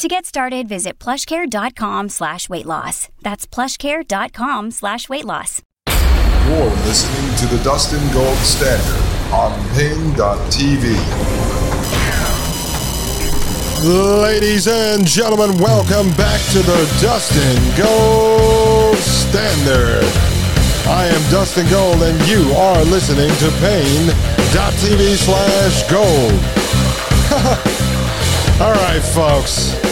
To get started, visit plushcare.com slash weight loss. That's plushcare.com slash weight loss. You're listening to the Dustin Gold Standard on Paine.tv. Ladies and gentlemen, welcome back to the Dustin Gold Standard. I am Dustin Gold, and you are listening to Paine.tv slash gold. All right, folks.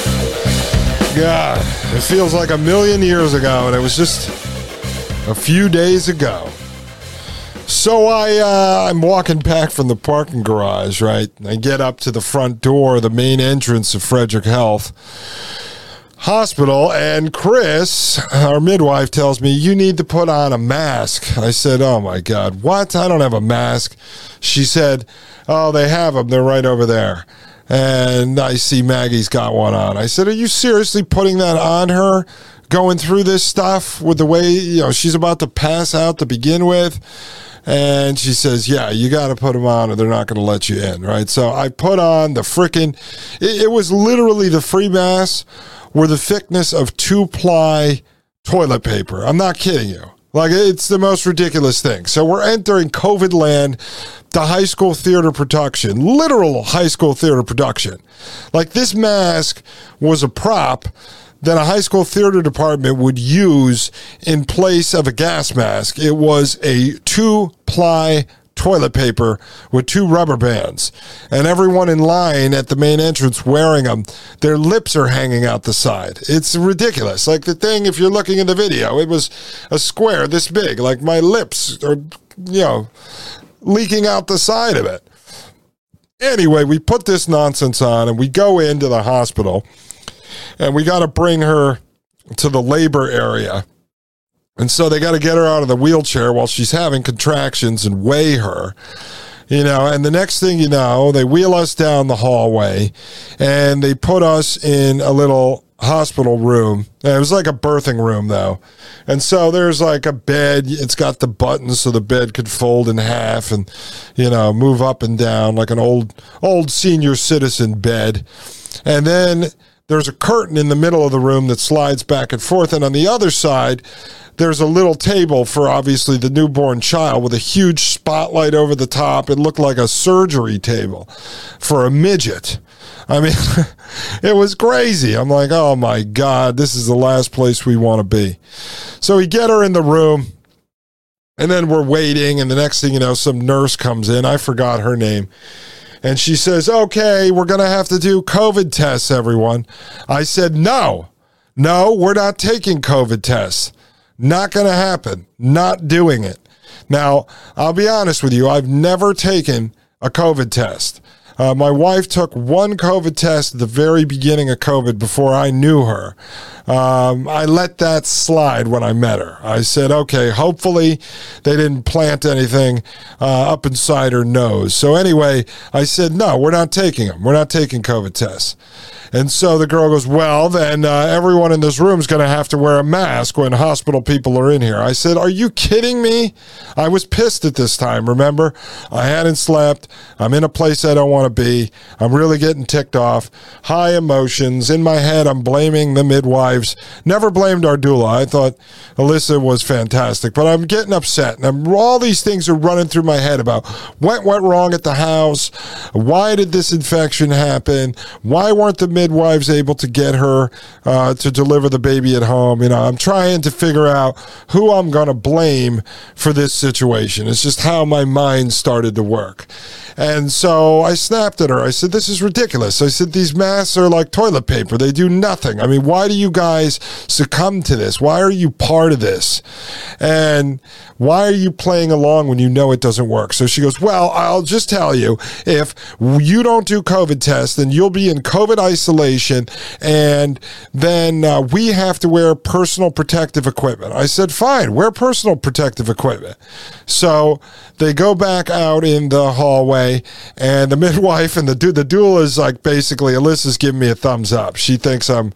God, it feels like a million years ago, and it was just a few days ago. So I uh, I'm walking back from the parking garage, right? I get up to the front door, the main entrance of Frederick Health Hospital, and Chris, our midwife, tells me you need to put on a mask. I said, "Oh my God, what? I don't have a mask." She said, "Oh, they have them. They're right over there." And I see Maggie's got one on. I said, "Are you seriously putting that on her?" Going through this stuff with the way you know she's about to pass out to begin with. And she says, Yeah, you got to put them on or they're not going to let you in. Right. So I put on the freaking, it, it was literally the free mass were the thickness of two ply toilet paper. I'm not kidding you. Like it's the most ridiculous thing. So we're entering COVID land, the high school theater production, literal high school theater production. Like this mask was a prop that a high school theater department would use in place of a gas mask. It was a two ply toilet paper with two rubber bands. And everyone in line at the main entrance wearing them, their lips are hanging out the side. It's ridiculous. Like the thing, if you're looking at the video, it was a square this big. Like my lips are, you know, leaking out the side of it. Anyway, we put this nonsense on and we go into the hospital and we got to bring her to the labor area. And so they got to get her out of the wheelchair while she's having contractions and weigh her. You know, and the next thing you know, they wheel us down the hallway and they put us in a little hospital room. It was like a birthing room though. And so there's like a bed. It's got the buttons so the bed could fold in half and, you know, move up and down like an old, old senior citizen bed. And then there's a curtain in the middle of the room that slides back and forth. And on the other side, there's a little table for obviously the newborn child with a huge spotlight over the top. It looked like a surgery table for a midget. I mean, it was crazy. I'm like, oh my God, this is the last place we want to be. So we get her in the room. And then we're waiting, and the next thing you know, some nurse comes in. I forgot her name. And she says, Okay, we're going to have to do COVID tests, everyone. I said, No, no, we're not taking COVID tests. Not going to happen. Not doing it. Now, I'll be honest with you, I've never taken a COVID test. Uh, my wife took one COVID test at the very beginning of COVID before I knew her. Um, I let that slide when I met her. I said, okay, hopefully they didn't plant anything uh, up inside her nose. So, anyway, I said, no, we're not taking them. We're not taking COVID tests. And so the girl goes, Well, then uh, everyone in this room is going to have to wear a mask when hospital people are in here. I said, Are you kidding me? I was pissed at this time, remember? I hadn't slept. I'm in a place I don't want to be. I'm really getting ticked off. High emotions. In my head, I'm blaming the midwives. Never blamed our doula. I thought Alyssa was fantastic, but I'm getting upset. And I'm, all these things are running through my head about what went wrong at the house. Why did this infection happen? Why weren't the midwives able to get her uh, to deliver the baby at home. You know, I'm trying to figure out who I'm going to blame for this situation. It's just how my mind started to work. And so I snap snapped at her. I said, This is ridiculous. I said, These masks are like toilet paper. They do nothing. I mean, why do you guys succumb to this? Why are you part of this? And why are you playing along when you know it doesn't work? So she goes, Well, I'll just tell you if you don't do COVID tests, then you'll be in COVID isolation, and then uh, we have to wear personal protective equipment. I said, Fine, wear personal protective equipment. So they go back out in the hallway, and the midwife and the dude, the duel is like basically Alyssa's giving me a thumbs up. She thinks I'm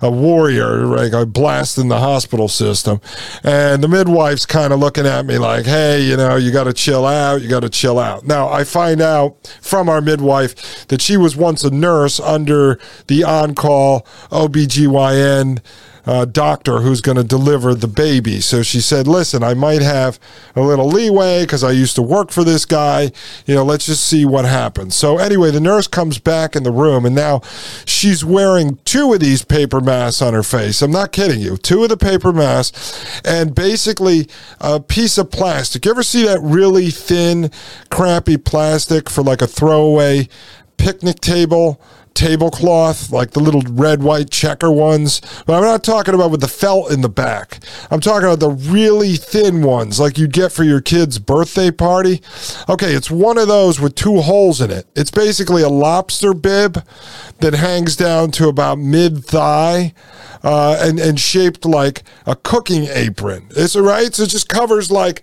a warrior, like I blast in the hospital system, and the midwife's kind of looking at me like, "Hey, you know, you got to chill out. You got to chill out." Now I find out from our midwife that she was once a nurse under the on-call OBGYN uh, doctor who's going to deliver the baby. So she said, Listen, I might have a little leeway because I used to work for this guy. You know, let's just see what happens. So, anyway, the nurse comes back in the room and now she's wearing two of these paper masks on her face. I'm not kidding you. Two of the paper masks and basically a piece of plastic. You ever see that really thin, crappy plastic for like a throwaway picnic table? Tablecloth, like the little red, white checker ones. But I'm not talking about with the felt in the back. I'm talking about the really thin ones, like you'd get for your kid's birthday party. Okay, it's one of those with two holes in it. It's basically a lobster bib that hangs down to about mid thigh. Uh, and and shaped like a cooking apron. Is it right? So it just covers like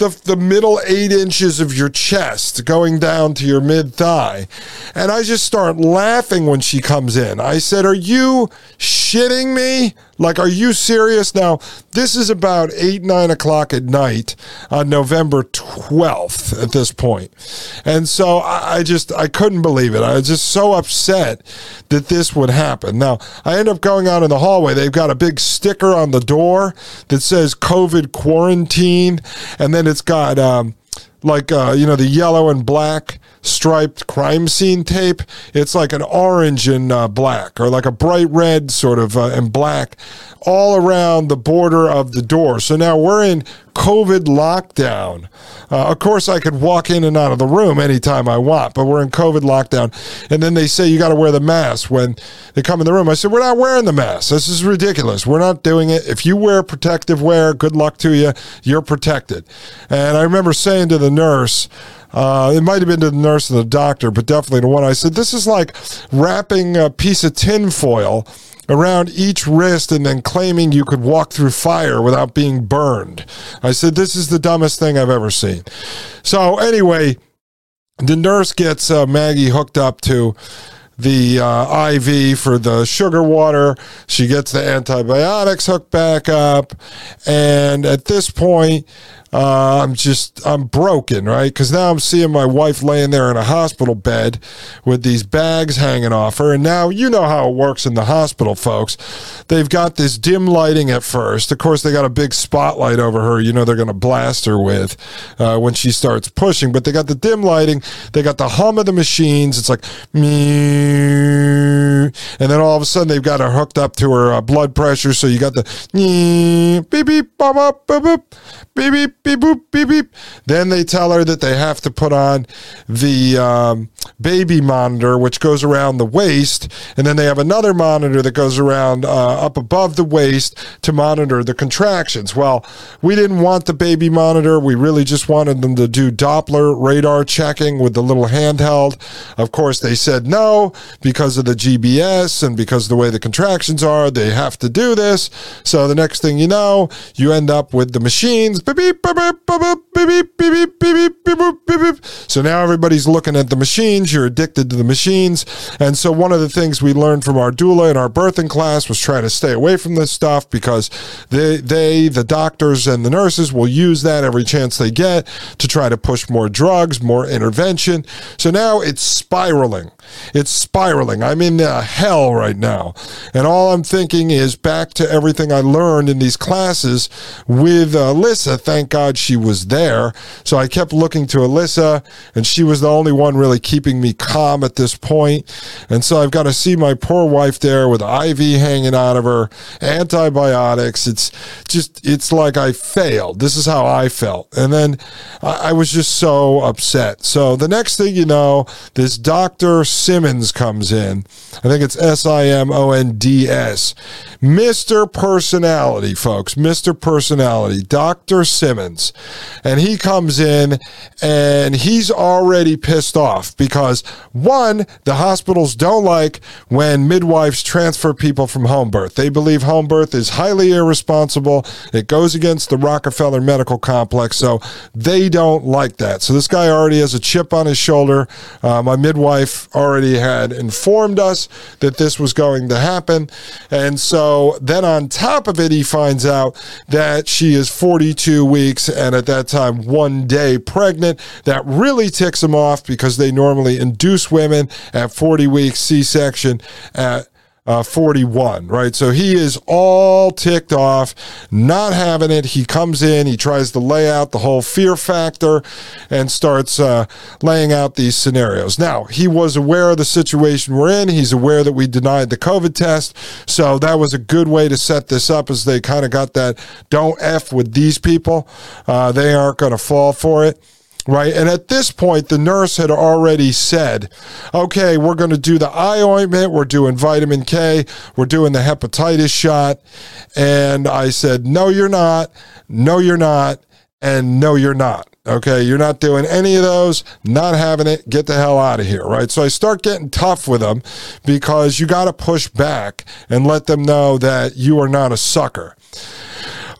the, the middle eight inches of your chest going down to your mid thigh. And I just start laughing when she comes in. I said, Are you shitting me? Like, are you serious? Now, this is about 8, 9 o'clock at night on November 12th at this point. And so I, I just, I couldn't believe it. I was just so upset that this would happen. Now, I end up going out in the hallway. They've got a big sticker on the door that says COVID quarantine. And then it's got, um, like, uh, you know, the yellow and black striped crime scene tape. It's like an orange and uh, black, or like a bright red sort of uh, and black, all around the border of the door. So now we're in COVID lockdown. Uh, of course, I could walk in and out of the room anytime I want, but we're in COVID lockdown. And then they say you got to wear the mask when they come in the room. I said, We're not wearing the mask. This is ridiculous. We're not doing it. If you wear protective wear, good luck to you. You're protected. And I remember saying to the nurse, uh, it might have been to the nurse and the doctor, but definitely the one. I said, This is like wrapping a piece of tinfoil around each wrist and then claiming you could walk through fire without being burned. I said, This is the dumbest thing I've ever seen. So, anyway, the nurse gets uh, Maggie hooked up to the uh, IV for the sugar water. She gets the antibiotics hooked back up. And at this point, uh, I'm just, I'm broken, right? Because now I'm seeing my wife laying there in a hospital bed with these bags hanging off her. And now you know how it works in the hospital, folks. They've got this dim lighting at first. Of course, they got a big spotlight over her, you know, they're going to blast her with uh, when she starts pushing. But they got the dim lighting, they got the hum of the machines. It's like. And then all of a sudden, they've got her hooked up to her uh, blood pressure. So you got the beep, beep, boop, boop, beep, beep beep, boop, beep, beep. Then they tell her that they have to put on the um, baby monitor, which goes around the waist. And then they have another monitor that goes around uh, up above the waist to monitor the contractions. Well, we didn't want the baby monitor. We really just wanted them to do Doppler radar checking with the little handheld. Of course, they said no because of the GBS and because of the way the contractions are. They have to do this. So the next thing you know, you end up with the machines. Beep, beep, so now everybody's looking at the machines. You're addicted to the machines. And so one of the things we learned from our doula in our birthing class was try to stay away from this stuff because they, they, the doctors and the nurses will use that every chance they get to try to push more drugs, more intervention. So now it's spiraling. It's spiraling. I'm in hell right now. And all I'm thinking is back to everything I learned in these classes with uh, Alyssa. Thank God she was there. So I kept looking to Alyssa and she was the only one really keeping me calm at this point. And so I've got to see my poor wife there with IV hanging out of her, antibiotics. It's just, it's like I failed. This is how I felt. And then I, I was just so upset. So the next thing you know, this Dr. Simonds comes in. I think it's S I M O N D S. Mr. Personality, folks. Mr. Personality. Dr. Simonds. And he comes in and he's already pissed off because one, the hospitals don't like when midwives transfer people from home birth. They believe home birth is highly irresponsible. It goes against the Rockefeller Medical Complex. So they don't like that. So this guy already has a chip on his shoulder. Uh, my midwife already had informed us that this was going to happen. And so then on top of it, he finds out that she is 42 weeks and at that time one day pregnant. That really ticks him off because they normally induce women at 40 weeks C section at uh, 41, right? So he is all ticked off, not having it. He comes in, he tries to lay out the whole fear factor and starts uh, laying out these scenarios. Now, he was aware of the situation we're in. He's aware that we denied the COVID test. So that was a good way to set this up as they kind of got that don't F with these people. Uh, they aren't going to fall for it right? And at this point, the nurse had already said, okay, we're going to do the eye ointment, we're doing vitamin K, we're doing the hepatitis shot. And I said, no, you're not, no, you're not, and no, you're not. Okay, you're not doing any of those, not having it, get the hell out of here, right? So I start getting tough with them because you got to push back and let them know that you are not a sucker.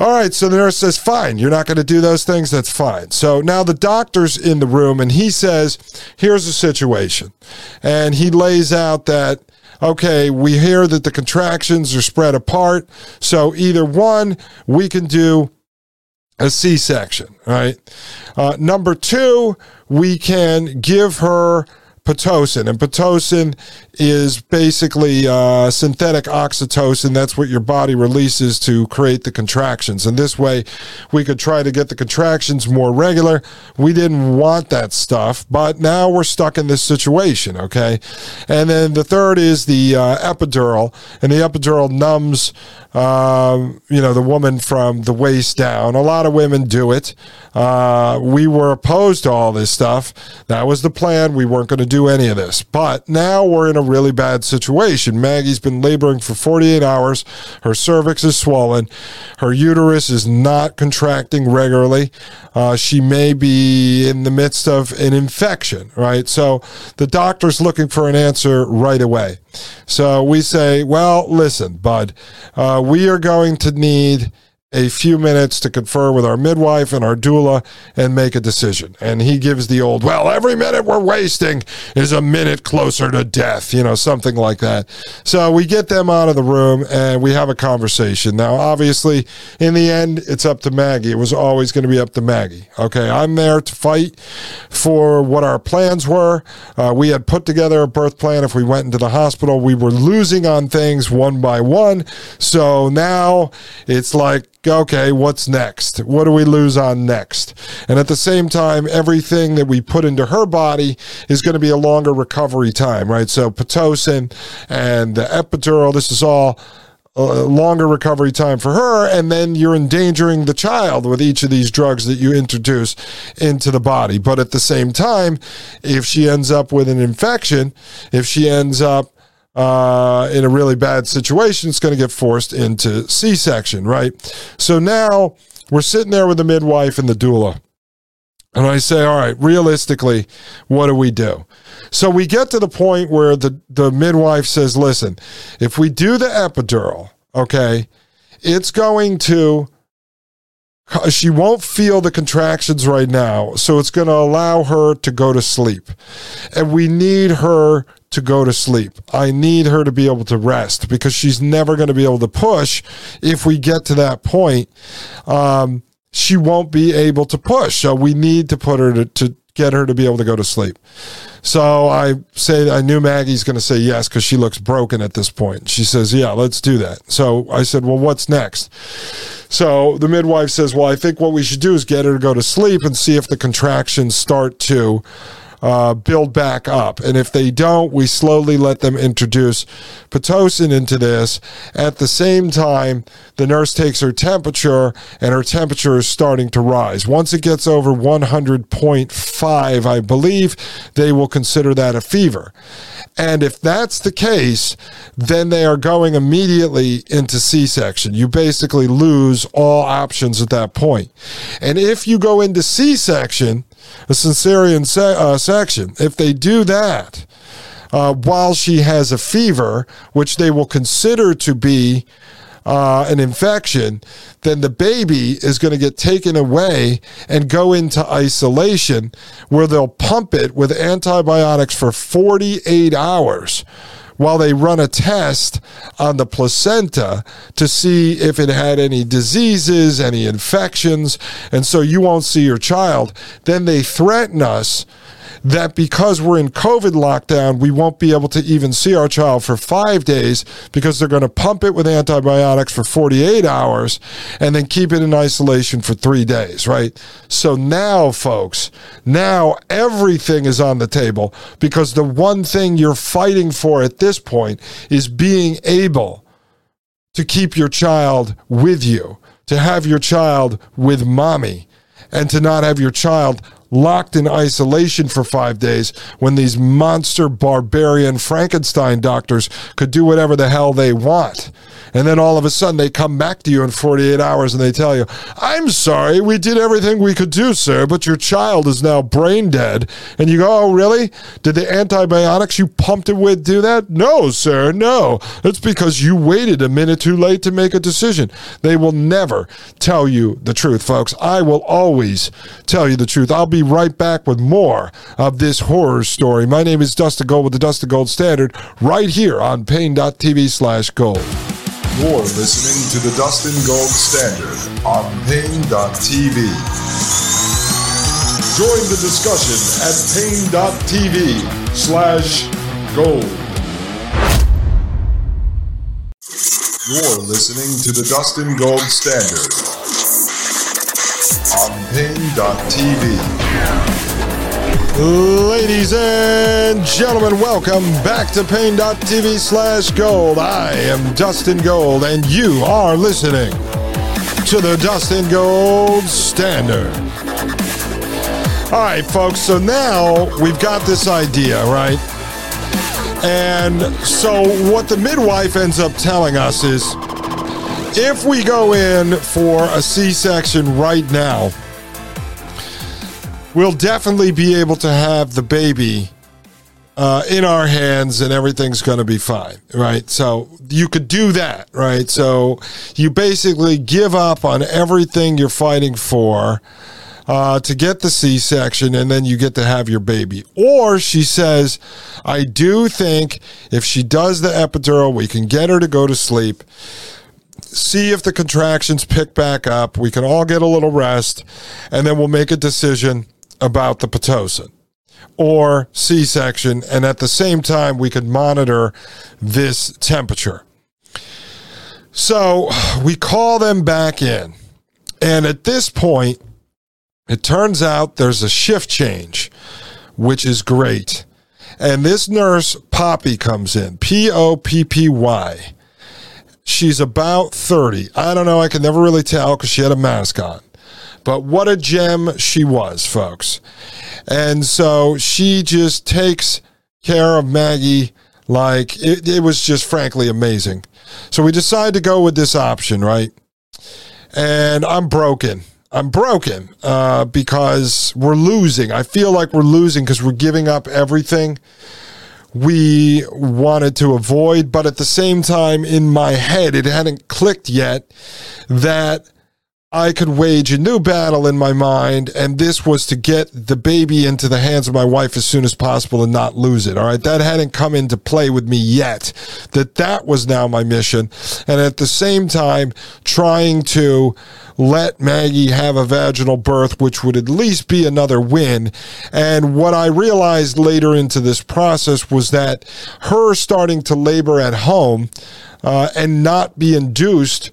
All right, so the nurse says, fine, you're not going to do those things. That's fine. So now the doctor's in the room and he says, here's the situation. And he lays out that, okay, we hear that the contractions are spread apart. So either one, we can do a C section, right? Uh, number two, we can give her Pitocin. And Pitocin is basically uh, synthetic oxytocin. That's what your body releases to create the contractions. And this way, we could try to get the contractions more regular. We didn't want that stuff, but now we're stuck in this situation, okay? And then the third is the uh, epidural. And the epidural numbs um, you know, the woman from the waist down. A lot of women do it. Uh, we were opposed to all this stuff. That was the plan. We weren't going to do any of this. But now we're in a really bad situation. Maggie's been laboring for 48 hours. Her cervix is swollen. Her uterus is not contracting regularly. Uh, she may be in the midst of an infection, right? So the doctor's looking for an answer right away. So we say, well, listen, bud, uh, we are going to need a few minutes to confer with our midwife and our doula and make a decision. And he gives the old, well, every minute we're wasting is a minute closer to death, you know, something like that. So we get them out of the room and we have a conversation. Now, obviously, in the end, it's up to Maggie. It was always going to be up to Maggie. Okay, I'm there to fight for what our plans were. Uh, we had put together a birth plan. If we went into the hospital, we were losing on things one by one. So now it's like, okay, what's next? What do we lose on next? And at the same time, everything that we put into her body is going to be a longer recovery time, right? So Pitocin and the epidural, this is all a longer recovery time for her, and then you're endangering the child with each of these drugs that you introduce into the body. But at the same time, if she ends up with an infection, if she ends up uh, in a really bad situation, it's going to get forced into C section, right? So now we're sitting there with the midwife and the doula. And I say, all right, realistically, what do we do? So we get to the point where the, the midwife says, listen, if we do the epidural, okay, it's going to, she won't feel the contractions right now. So it's going to allow her to go to sleep. And we need her to go to sleep. I need her to be able to rest because she's never going to be able to push if we get to that point. Um, she won't be able to push. So we need to put her to, to, get her to be able to go to sleep. So I say, I knew Maggie's going to say yes because she looks broken at this point. She says, yeah, let's do that. So I said, well, what's next? So the midwife says, well, I think what we should do is get her to go to sleep and see if the contractions start to uh, build back up. And if they don't, we slowly let them introduce Pitocin into this. At the same time, the nurse takes her temperature, and her temperature is starting to rise. Once it gets over 100.5, I believe, they will consider that a fever. And if that's the case, then they are going immediately into C section. You basically lose all options at that point. And if you go into C section, a cesarean se- uh, section, if they do that, uh, while she has a fever, which they will consider to be uh, an infection, then the baby is going to get taken away and go into isolation where they'll pump it with antibiotics for 48 hours while they run a test on the placenta to see if it had any diseases, any infections, and so you won't see your child. Then they threaten us that because we're in COVID lockdown, we won't be able to even see our child for five days because they're going to pump it with antibiotics for 48 hours and then keep it in isolation for three days, right? So now, folks, now everything is on the table because the one thing you're fighting for at this point is being able to keep your child with you, to have your child with mommy, and to not have your child locked in isolation for five days when these monster barbarian Frankenstein doctors could do whatever the hell they want. And then all of a sudden they come back to you in 48 hours and they tell you, I'm sorry, we did everything we could do, sir, but your child is now brain dead. And you go, Oh, really? Did the antibiotics you pumped it with do that? No, sir, no. It's because you waited a minute too late to make a decision. They will never tell you the truth, folks. I will always tell you the truth. I'll be right back with more of this horror story. My name is Dustin Gold with the Dustin Gold Standard right here on Paine.tv slash gold. You're listening to the Dustin Gold Standard on Paine.tv. Join the discussion at Paine.tv slash gold. You're listening to the Dustin Gold Standard on Paine.tv. Ladies and gentlemen, welcome back to Paine.tv slash gold. I am Dustin Gold, and you are listening to the Dustin Gold Standard. All right, folks, so now we've got this idea, right? And so what the midwife ends up telling us is if we go in for a C section right now, we'll definitely be able to have the baby uh, in our hands and everything's going to be fine, right? So you could do that, right? So you basically give up on everything you're fighting for. Uh, to get the C section, and then you get to have your baby. Or she says, I do think if she does the epidural, we can get her to go to sleep see if the contractions pick back up. We can all get a little rest, and then we'll make a decision about the Pitocin or C section. And at the same time, we could monitor this temperature. So we call them back in. And at this point, it turns out there's a shift change, which is great. And this nurse, Poppy, comes in P O P P Y. She's about 30. I don't know. I can never really tell because she had a mask on. But what a gem she was, folks. And so she just takes care of Maggie like it, it was just frankly amazing. So we decided to go with this option, right? And I'm broken. I'm broken uh, because we're losing. I feel like we're losing because we're giving up everything we wanted to avoid. But at the same time, in my head, it hadn't clicked yet that I could wage a new battle in my mind, and this was to get the baby into the hands of my wife as soon as possible and not lose it. All right, that hadn't come into play with me yet. That that was now my mission, and at the same time, trying to let Maggie have a vaginal birth, which would at least be another win. And what I realized later into this process was that her starting to labor at home uh, and not be induced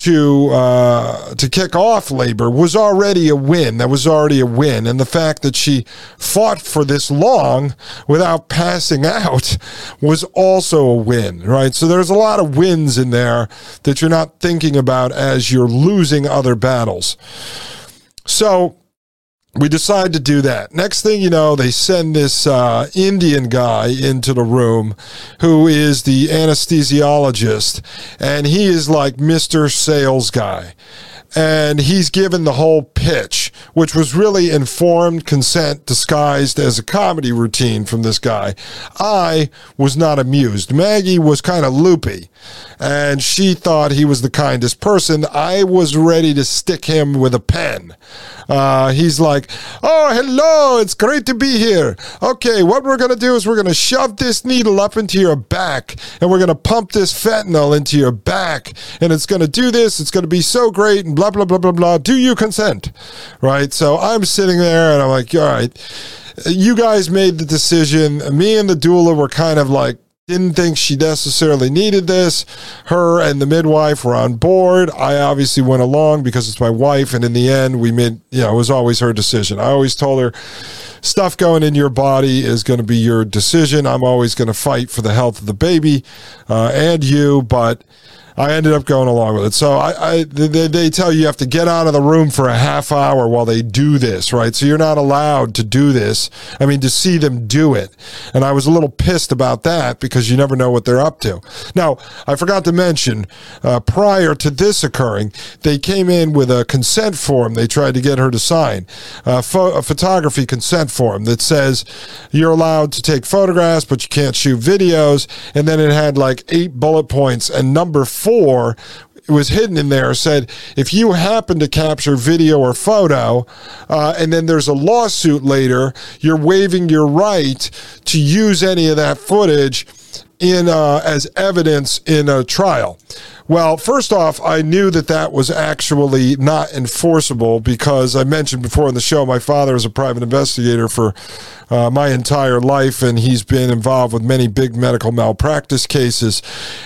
to uh, to kick off labor was already a win. That was already a win, and the fact that she fought for this long without passing out was also a win. Right. So there's a lot of wins in there that you're not thinking about as you're losing other battles. So we decide to do that. Next thing you know, they send this uh, Indian guy into the room who is the anesthesiologist, and he is like Mr. Sales Guy. And he's given the whole pitch, which was really informed consent disguised as a comedy routine from this guy. I was not amused. Maggie was kind of loopy and she thought he was the kindest person. I was ready to stick him with a pen. Uh, he's like, Oh, hello, it's great to be here. Okay, what we're going to do is we're going to shove this needle up into your back and we're going to pump this fentanyl into your back and it's going to do this. It's going to be so great and blah, blah, blah, blah, blah. Do you consent? Right. So I'm sitting there and I'm like, All right you guys made the decision. Me and the doula were kind of like didn't think she necessarily needed this. Her and the midwife were on board. I obviously went along because it's my wife, and in the end, we made you know it was always her decision. I always told her stuff going in your body is going to be your decision. I'm always going to fight for the health of the baby uh, and you, but I ended up going along with it. So I, I they, they tell you you have to get out of the room for a half hour while they do this, right? So you're not allowed to do this. I mean, to see them do it. And I was a little pissed about that because you never know what they're up to. Now, I forgot to mention, uh, prior to this occurring, they came in with a consent form they tried to get her to sign, a, pho- a photography consent form that says you're allowed to take photographs, but you can't shoot videos. And then it had like eight bullet points and number four four was hidden in there said if you happen to capture video or photo uh, and then there's a lawsuit later you're waiving your right to use any of that footage in uh, as evidence in a trial well, first off, I knew that that was actually not enforceable because I mentioned before in the show my father is a private investigator for uh, my entire life, and he's been involved with many big medical malpractice cases.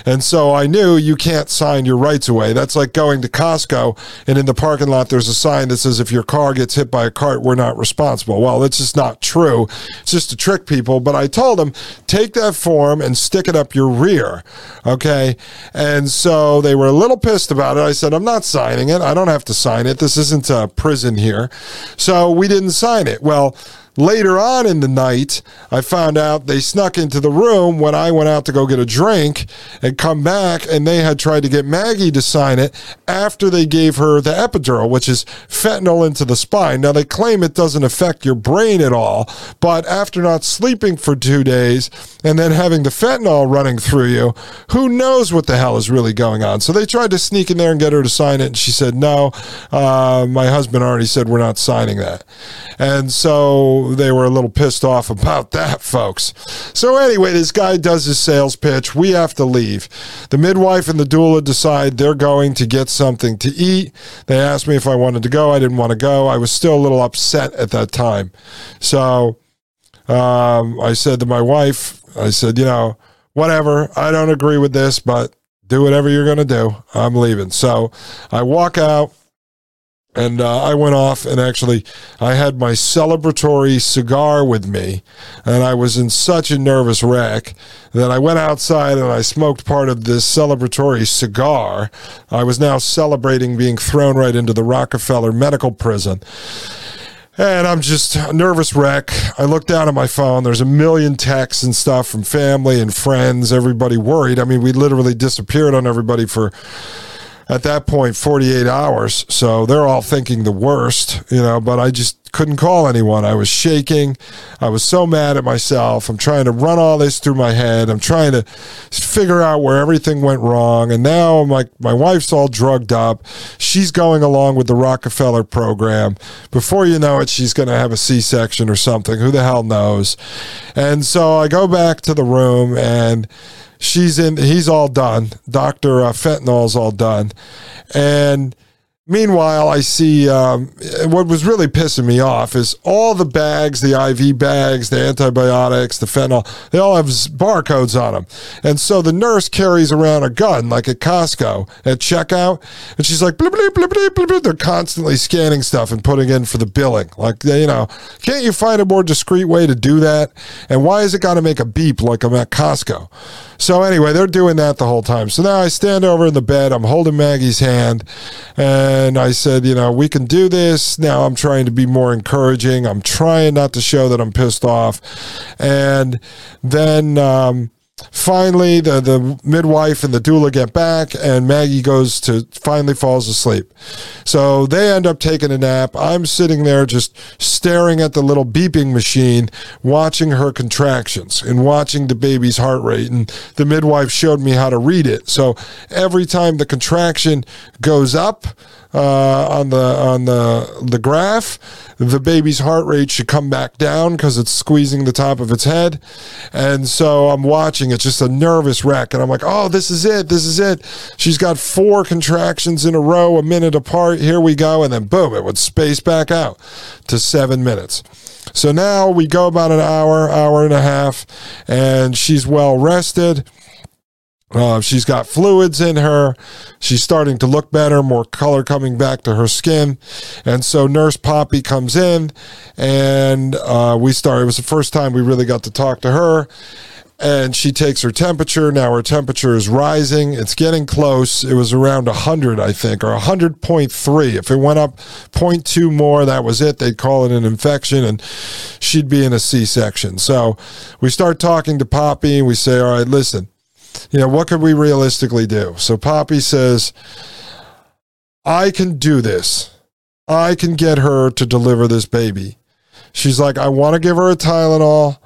And so I knew you can't sign your rights away. That's like going to Costco, and in the parking lot, there's a sign that says, if your car gets hit by a cart, we're not responsible. Well, that's just not true. It's just to trick people. But I told him, take that form and stick it up your rear. Okay. And so they were a little pissed about it. I said, I'm not signing it. I don't have to sign it. This isn't a prison here. So we didn't sign it. Well, Later on in the night, I found out they snuck into the room when I went out to go get a drink and come back, and they had tried to get Maggie to sign it after they gave her the epidural, which is fentanyl into the spine. Now, they claim it doesn't affect your brain at all, but after not sleeping for two days and then having the fentanyl running through you, who knows what the hell is really going on? So they tried to sneak in there and get her to sign it, and she said, No, uh, my husband already said we're not signing that. And so they were a little pissed off about that, folks. So, anyway, this guy does his sales pitch. We have to leave. The midwife and the doula decide they're going to get something to eat. They asked me if I wanted to go. I didn't want to go. I was still a little upset at that time. So, um, I said to my wife, I said, you know, whatever. I don't agree with this, but do whatever you're going to do. I'm leaving. So I walk out. And uh, I went off and actually, I had my celebratory cigar with me, and I was in such a nervous wreck that I went outside and I smoked part of this celebratory cigar. I was now celebrating being thrown right into the Rockefeller Medical Prison. And I'm just a nervous wreck. I look down at my phone. There's a million texts and stuff from family and friends, everybody worried. I mean, we literally disappeared on everybody for at that point 48 hours. So they're all thinking the worst, you know, but I just couldn't call anyone. I was shaking. I was so mad at myself. I'm trying to run all this through my head. I'm trying to figure out where everything went wrong. And now I'm like, my wife's all drugged up. She's going along with the Rockefeller program. Before you know it, she's going to have a C section or something. Who the hell knows? And so I go back to the room and she's in, he's all done. Dr. Uh, Fentanyl's all done. And Meanwhile, I see um, what was really pissing me off is all the bags, the IV bags, the antibiotics, the fentanyl, they all have barcodes on them. And so the nurse carries around a gun like at Costco at checkout. And she's like, bleep, bleep, bleep, bleep, bleep. they're constantly scanning stuff and putting in for the billing. Like, you know, can't you find a more discreet way to do that? And why is it got to make a beep like I'm at Costco? So anyway, they're doing that the whole time. So now I stand over in the bed. I'm holding Maggie's hand, and I said, you know, we can do this. Now I'm trying to be more encouraging. I'm trying not to show that I'm pissed off, and then. Um, finally the, the midwife and the doula get back and maggie goes to finally falls asleep so they end up taking a nap i'm sitting there just staring at the little beeping machine watching her contractions and watching the baby's heart rate and the midwife showed me how to read it so every time the contraction goes up uh, on the on the the graph, the baby's heart rate should come back down because it's squeezing the top of its head. And so I'm watching. It's just a nervous wreck, and I'm like, oh, this is it. This is it. She's got four contractions in a row, a minute apart. Here we go, and then boom, it would space back out to seven minutes. So now we go about an hour, hour and a half, and she's well rested. Uh, she's got fluids in her. She's starting to look better, more color coming back to her skin. And so Nurse Poppy comes in and uh, we start. It was the first time we really got to talk to her. And she takes her temperature. Now her temperature is rising. It's getting close. It was around 100, I think, or 100.3. If it went up 0.2 more, that was it. They'd call it an infection and she'd be in a C section. So we start talking to Poppy and we say, All right, listen you know, what could we realistically do? So Poppy says, I can do this. I can get her to deliver this baby. She's like, I want to give her a Tylenol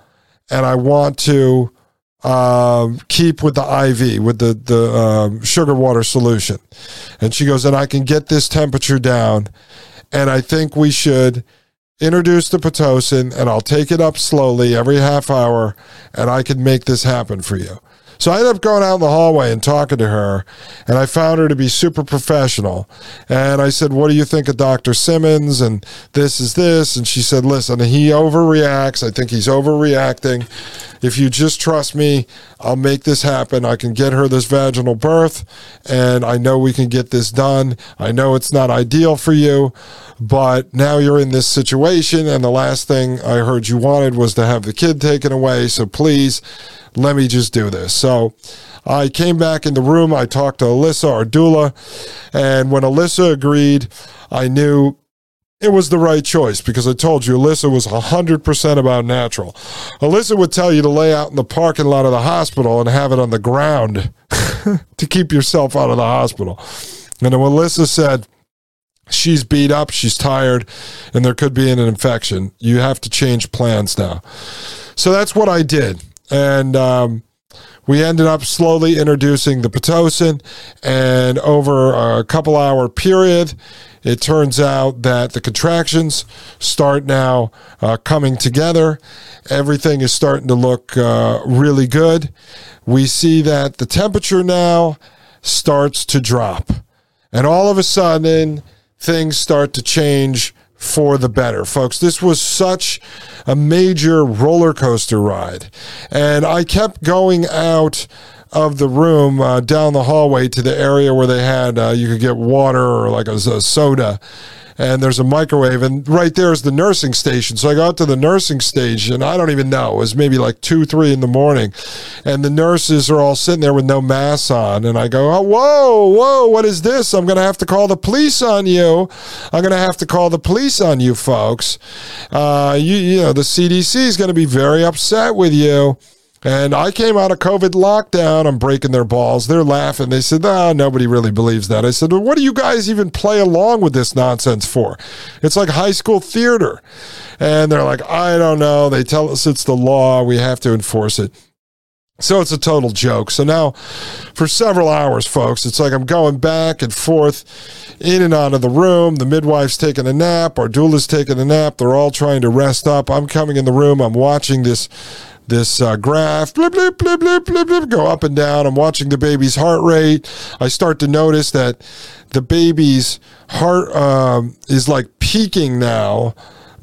and I want to um, keep with the IV, with the, the um, sugar water solution. And she goes, and I can get this temperature down. And I think we should introduce the Pitocin and I'll take it up slowly every half hour and I can make this happen for you. So I ended up going out in the hallway and talking to her, and I found her to be super professional. And I said, What do you think of Dr. Simonds? And this is this. And she said, Listen, he overreacts. I think he's overreacting. If you just trust me, I'll make this happen. I can get her this vaginal birth, and I know we can get this done. I know it's not ideal for you, but now you're in this situation, and the last thing I heard you wanted was to have the kid taken away. So please, let me just do this. So I came back in the room. I talked to Alyssa, our doula, and when Alyssa agreed, I knew it was the right choice because I told you Alyssa was 100% about natural. Alyssa would tell you to lay out in the parking lot of the hospital and have it on the ground to keep yourself out of the hospital. And then when Alyssa said, she's beat up, she's tired, and there could be an infection. You have to change plans now. So that's what I did. And um, we ended up slowly introducing the Pitocin, and over a couple hour period, it turns out that the contractions start now uh, coming together. Everything is starting to look uh, really good. We see that the temperature now starts to drop. And all of a sudden, things start to change for the better, folks. This was such a major roller coaster ride. And I kept going out of the room uh, down the hallway to the area where they had, uh, you could get water or like a, a soda and there's a microwave, and right there is the nursing station. So I got to the nursing station. I don't even know. It was maybe like two, three in the morning, and the nurses are all sitting there with no masks on. And I go, "Oh, whoa, whoa, what is this? I'm going to have to call the police on you. I'm going to have to call the police on you, folks. Uh, you, you know, the CDC is going to be very upset with you." And I came out of COVID lockdown. I'm breaking their balls. They're laughing. They said, "Ah, nobody really believes that." I said, well, "What do you guys even play along with this nonsense for? It's like high school theater." And they're like, "I don't know." They tell us it's the law. We have to enforce it. So it's a total joke. So now, for several hours, folks, it's like I'm going back and forth, in and out of the room. The midwife's taking a nap, our doula's taking a nap. They're all trying to rest up. I'm coming in the room. I'm watching this this uh, graph blip, blip, blip, blip, blip, blip, go up and down. I'm watching the baby's heart rate. I start to notice that the baby's heart um, is like peaking now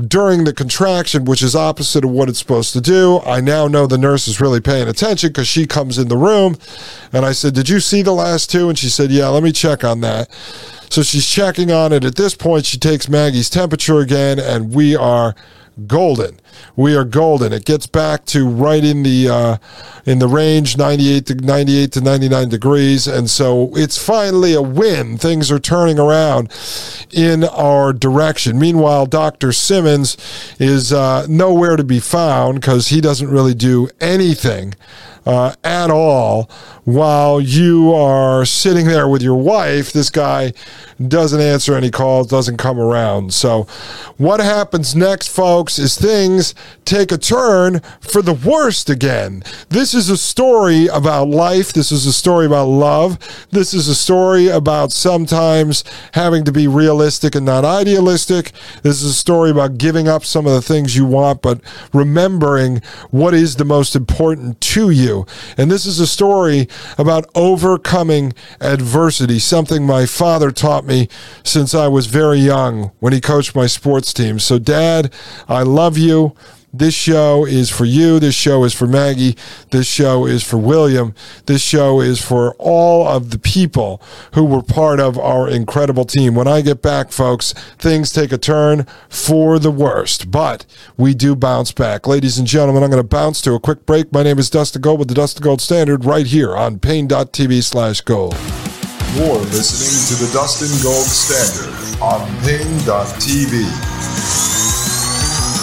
during the contraction, which is opposite of what it's supposed to do. I now know the nurse is really paying attention because she comes in the room. And I said, Did you see the last two? And she said, Yeah, let me check on that. So she's checking on it. At this point, she takes Maggie's temperature again, and we are golden. We are golden. It gets back to right in the uh, in the range, 98 to 98 to 99 degrees, and so it's finally a win. Things are turning around in our direction. Meanwhile, Dr. Simonds is uh, nowhere to be found because he doesn't really do anything uh, at all while you are sitting there with your wife. This guy doesn't answer any calls, doesn't come around. So, what happens next, folks, is things take a turn for the worst again. This is a story about life. This is a story about love. This is a story about sometimes having to be realistic and not idealistic. This is a story about giving up some of the things you want, but remembering what is the most important to you. And this is a story about overcoming adversity, something my father taught me since I was very young when he coached my sports team. So, Dad, I love you. This show is for you. This show is for Maggie. This show is for William. This show is for all of the people who were part of our incredible team. When I get back, folks, things take a turn for the worst, but we do bounce back. Ladies and gentlemen, I'm going to bounce to a quick break. My name is Dustin Gold with the Dustin Gold Standard right here on Paine.tv slash gold. You're listening to the Dustin Gold Standard on Paine.tv.